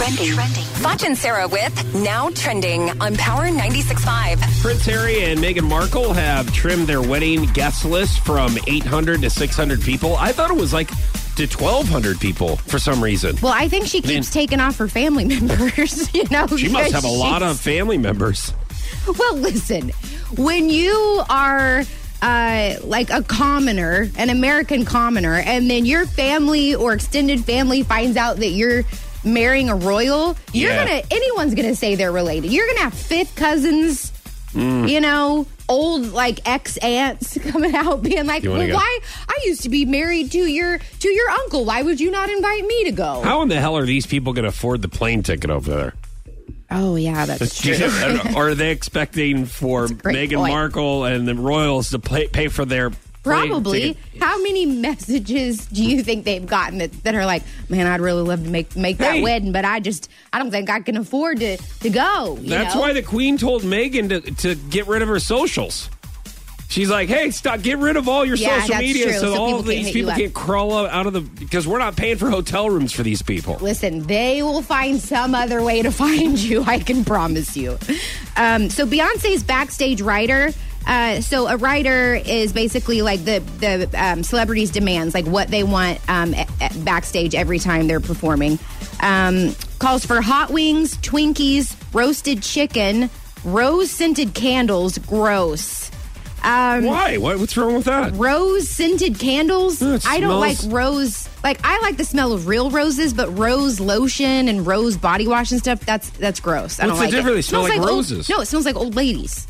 trending. Foch and Sarah with Now Trending on Power 96.5. Prince Harry and Meghan Markle have trimmed their wedding guest list from 800 to 600 people. I thought it was like to 1,200 people for some reason. Well, I think she keeps taking off her family members. You know, She must have a because lot of family members. Well, listen, when you are uh, like a commoner, an American commoner, and then your family or extended family finds out that you're marrying a royal, you're Yeah. gonna anyone's gonna say they're related. You're gonna have fifth cousins, Mm. you know, old like ex aunts coming out being like, "Well, go? why? I used to be married to your to your uncle. Why would you not invite me to go?" How in the hell are these people to afford the plane ticket over there? Oh yeah, that's true. Are they expecting for Meghan point. Markle and the royals to pay, pay for their Probably. ticket? How many messages do you think they've gotten that, that are like, man, I'd really love to make make that Hey. wedding, but I just I don't think I can afford to to go. you That's know? why the Queen told Meghan to, to get rid of her socials. She's like, hey, stop, get rid of all your Yeah, social that's media true, so, so all people of can't these hit you people up. can't crawl out out of the because we're not paying for hotel rooms for these people. Listen, they will find some other way to find you. I can promise you. Um, so Beyonce's backstage rider. Uh, so a rider is basically like the the um, celebrities' demands, like what they want um, a- a- backstage every time they're performing. Um, calls for hot wings, Twinkies, roasted chicken, rose scented candles. Gross. Um, Why? What, what's wrong with that? rose scented candles. Yeah, it I don't like rose. Like I like the smell of real roses, but rose lotion and rose body wash and stuff. That's that's gross. I What's don't like difference? it. They smell Smells like old- roses. no, it smells like old ladies.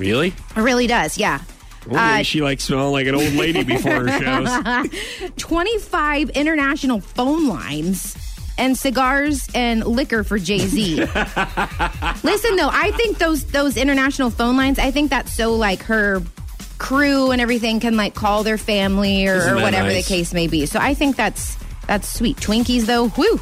Really? It really does. Yeah. Well, Uh, she likes smelling like an old lady before her shows. 25 international phone lines and cigars and liquor for Jay-Z. Listen though, I think those those international phone lines, I think that's so like her crew and everything can like call their family or, or whatever nice? the case may be. So I think that's that's sweet. Twinkies though, whoo.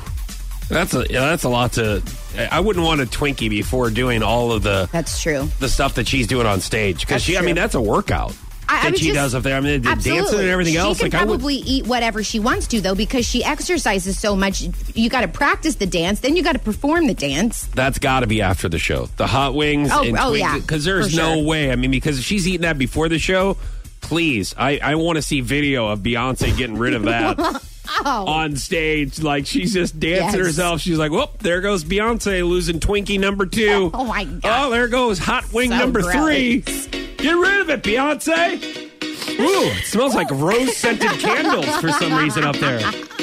That's a yeah, that's a lot to. I wouldn't want a Twinkie before doing all of the That's true. the stuff that she's doing on stage because she. I mean, that's a workout I- I that would she just- does up there. I mean, the dancing and everything she else. can Like I probably eat whatever she wants to though because she exercises so much. You got to practice the dance, then you got to perform the dance. That's got to be after the show. The hot wings. Oh, and oh, yeah, Because there's for no way. I mean, because if she's eating that before the show, please, I, I want to see video of Beyonce getting rid of that. On stage, like she's just dancing. Yes. herself. She's like, "Whoop! There goes Beyonce losing Twinkie number two. Oh, my God. Oh, there goes hot wing So number gross. three. Get rid of it, Beyonce. Ooh, it smells like rose scented candles for some reason up there.